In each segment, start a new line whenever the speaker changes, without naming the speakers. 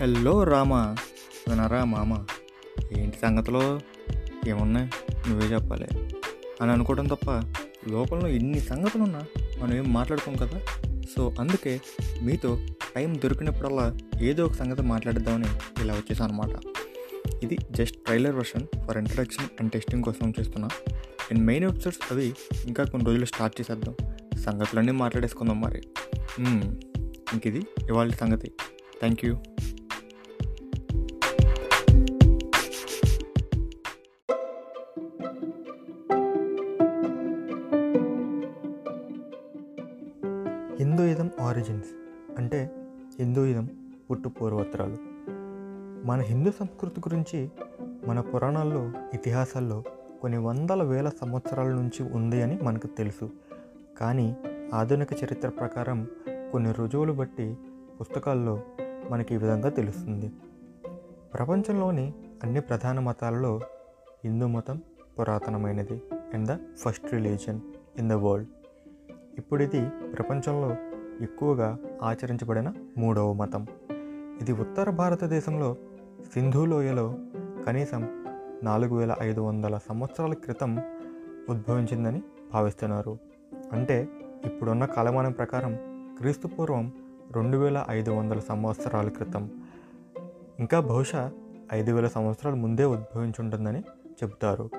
Hello Rama. వినరా మామ? ఏంటి సంగతిలో? ఏమున్నాయి? నువ్వే చెప్పాలి. అని అనుకోవడం తప్ప లోకంలో ఇన్ని సంగతులు ఉన్నా మనం ఏం మాట్లాడుకోం కదా? సో అందుకే మీతో టైం దొరికినప్పుడల్లా ఏదో ఒక సంగతి మాట్లాడిద్దామని ఇలా వచ్చేసాను అనమాట ఇది just trailer version for introduction and testing కోసం చేస్తున్నా. అండ్ మెయిన్ ఎపిసోడ్స్ అవి ఇంకా కొన్ని రోజులు స్టార్ట్ చేసేద్దాం. సంగతులన్నీ మాట్లాడేసుకుందాం మరి. ఇంక ఇది ఇవాళ సంగతి. Thank you. హిందూయిజం ఆరిజిన్స్ అంటే హిందూయిజం పుట్టు పూర్వోత్తరాలు మన హిందూ సంస్కృతి గురించి మన పురాణాల్లో ఇతిహాసాల్లో కొన్ని వందల వేల సంవత్సరాల నుంచి ఉంది అని మనకు తెలుసు. కానీ ఆధునిక చరిత్ర ప్రకారం కొన్ని రుజువులు బట్టి పుస్తకాల్లో మనకి ఈ విధంగా తెలుస్తుంది. ప్రపంచంలోని అన్ని ప్రధాన మతాలలో హిందూ మతం పురాతనమైనది. And the first religion in the world. ఇప్పుడు ఇది ప్రపంచంలో ఎక్కువగా ఆచరించబడిన మూడవ మతం. ఇది ఉత్తర భారతదేశంలో సింధు లోయలో కనీసం నాలుగు వేల ఐదు వందల సంవత్సరాల క్రితం ఉద్భవించిందని భావిస్తున్నారు. అంటే ఇప్పుడున్న కాలమానం ప్రకారం క్రీస్తు పూర్వం రెండు వేల ఐదు వందల సంవత్సరాల క్రితం. ఇంకా బహుశా ఐదు వేల సంవత్సరాల ముందే ఉద్భవించి ఉంటుందని చెబుతారు.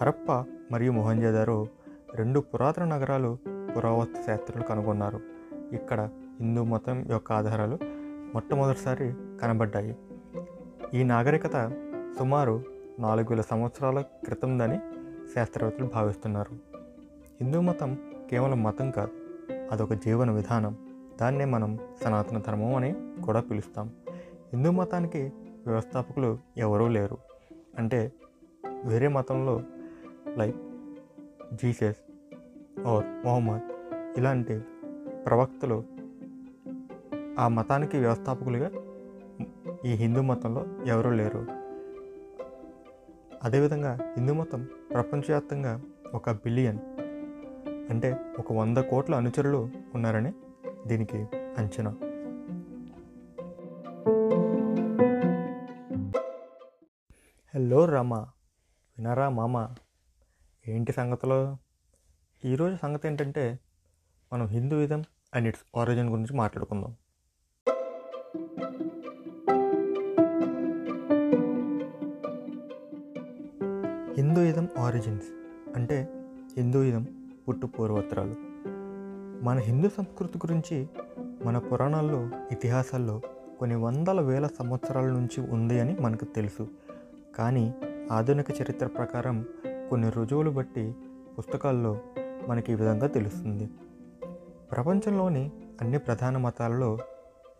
హరప్ప మరియు మొహంజదారో రెండు పురాతన నగరాలు పురావస్తు శాస్త్రులు కనుగొన్నారు. ఇక్కడ హిందూ మతం యొక్క ఆధారాలు మొట్టమొదటిసారి కనబడ్డాయి. ఈ నాగరికత సుమారు నాలుగు వేల సంవత్సరాల క్రితందని శాస్త్రవేత్తలు భావిస్తున్నారు. హిందూ మతం కేవలం మతం కాదు అదొక జీవన విధానం. దాన్నే మనం సనాతన ధర్మం అని కూడా పిలుస్తాం. హిందూ మతానికి వ్యవస్థాపకులు ఎవరూ లేరు. అంటే వేరే మతంలో లైక్ జీసస్ ఆర్ మొహమ్మద్ ఇలాంటి ప్రవక్తలు ఆ మతానికి వ్యవస్థాపకులుగా ఈ హిందూ మతంలో ఎవరూ లేరు. అదేవిధంగా హిందూ మతం ప్రపంచవ్యాప్తంగా ఒక బిలియన్ అంటే ఒక వంద కోట్ల అనుచరులు ఉన్నారని దీనికి అంచనా. హలో రామ వినరా మామ? ఏంటి సంగతిలో? ఈరోజు సంగతి ఏంటంటే మనం హిందూయిజం అండ్ ఇట్స్ ఆరిజిన్ గురించి మాట్లాడుకుందాం. హిందూయిజం ఆరిజిన్స్ అంటే హిందూయిజం పుట్టు పూర్వోత్తరాలు. మన హిందూ సంస్కృతి గురించి మన పురాణాల్లో ఇతిహాసాల్లో కొన్ని వందల వేల సంవత్సరాల నుంచి ఉంది అని మనకు తెలుసు. కానీ ఆధునిక చరిత్ర ప్రకారం కొన్ని రుజువులు బట్టి పుస్తకాల్లో మనకి ఈ విధంగా తెలుస్తుంది. ప్రపంచంలోని అన్ని ప్రధాన మతాలలో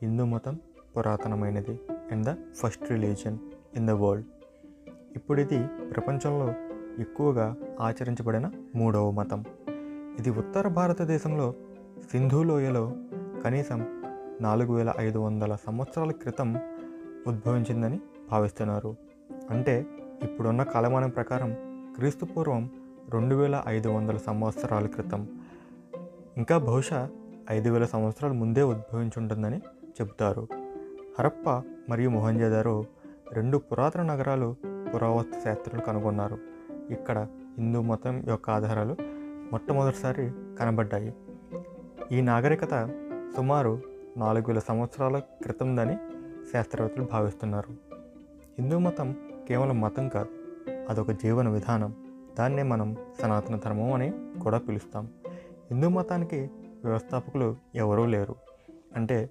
హిందూ మతం పురాతనమైనది and the first religion in the world. ఇప్పుడు ఇది ప్రపంచంలో ఎక్కువగా ఆచరించబడిన మూడవ మతం. ఇది ఉత్తర భారతదేశంలో సింధు లోయలో కనీసం నాలుగు వేల ఐదు వందల సంవత్సరాల క్రితం ఉద్భవించిందని భావిస్తున్నారు. అంటే ఇప్పుడున్న కాలమానం ప్రకారం క్రీస్తు పూర్వం రెండు వేల ఐదు వందల సంవత్సరాల క్రితం ఇంకా బహుశా ఐదు వేల సంవత్సరాల ముందే ఉద్భవించి ఉంటుందని చెబుతారు. హరప్ప మరియు మొహంజదారో రెండు పురాతన నగరాలు పురావస్తు శాస్త్రులు కనుగొన్నారు. ఇక్కడ హిందూ మతం యొక్క ఆధారాలు మొట్టమొదటిసారి కనబడ్డాయి. ఈ నాగరికత సుమారు నాలుగు వేల సంవత్సరాల క్రితందని శాస్త్రవేత్తలు భావిస్తున్నారు. హిందూ మతం కేవలం మతం కాదు అదొక జీవన విధానం. దాన్నే మనం సనాతన ధర్మం అని కూడా పిలుస్తాం. హిందూ మతానికి వ్యవస్థాపకులు ఎవరూ లేరు. అంటే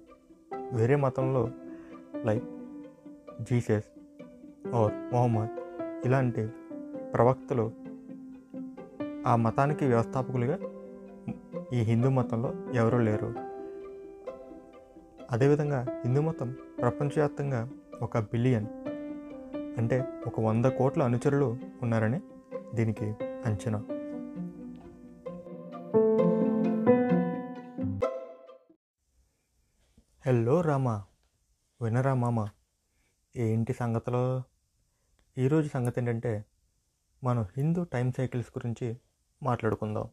వేరే మతంలో లైక్ జీసస్ ఆర్ మొహమ్మద్ ఇలాంటి ప్రవక్తలు ఆ మతానికి వ్యవస్థాపకులుగా ఈ హిందూ మతంలో ఎవరూ లేరు. అదేవిధంగా హిందూ మతం ప్రపంచవ్యాప్తంగా ఒక బిలియన్ అంటే ఒక వంద కోట్ల అనుచరులు ఉన్నారని దీనికి అంచనా. రామా వినరా మామ ఏంటి సంగతిలో? ఈరోజు సంగతి ఏంటంటే మనం హిందూ టైం సైకిల్స్ గురించి మాట్లాడుకుందాం.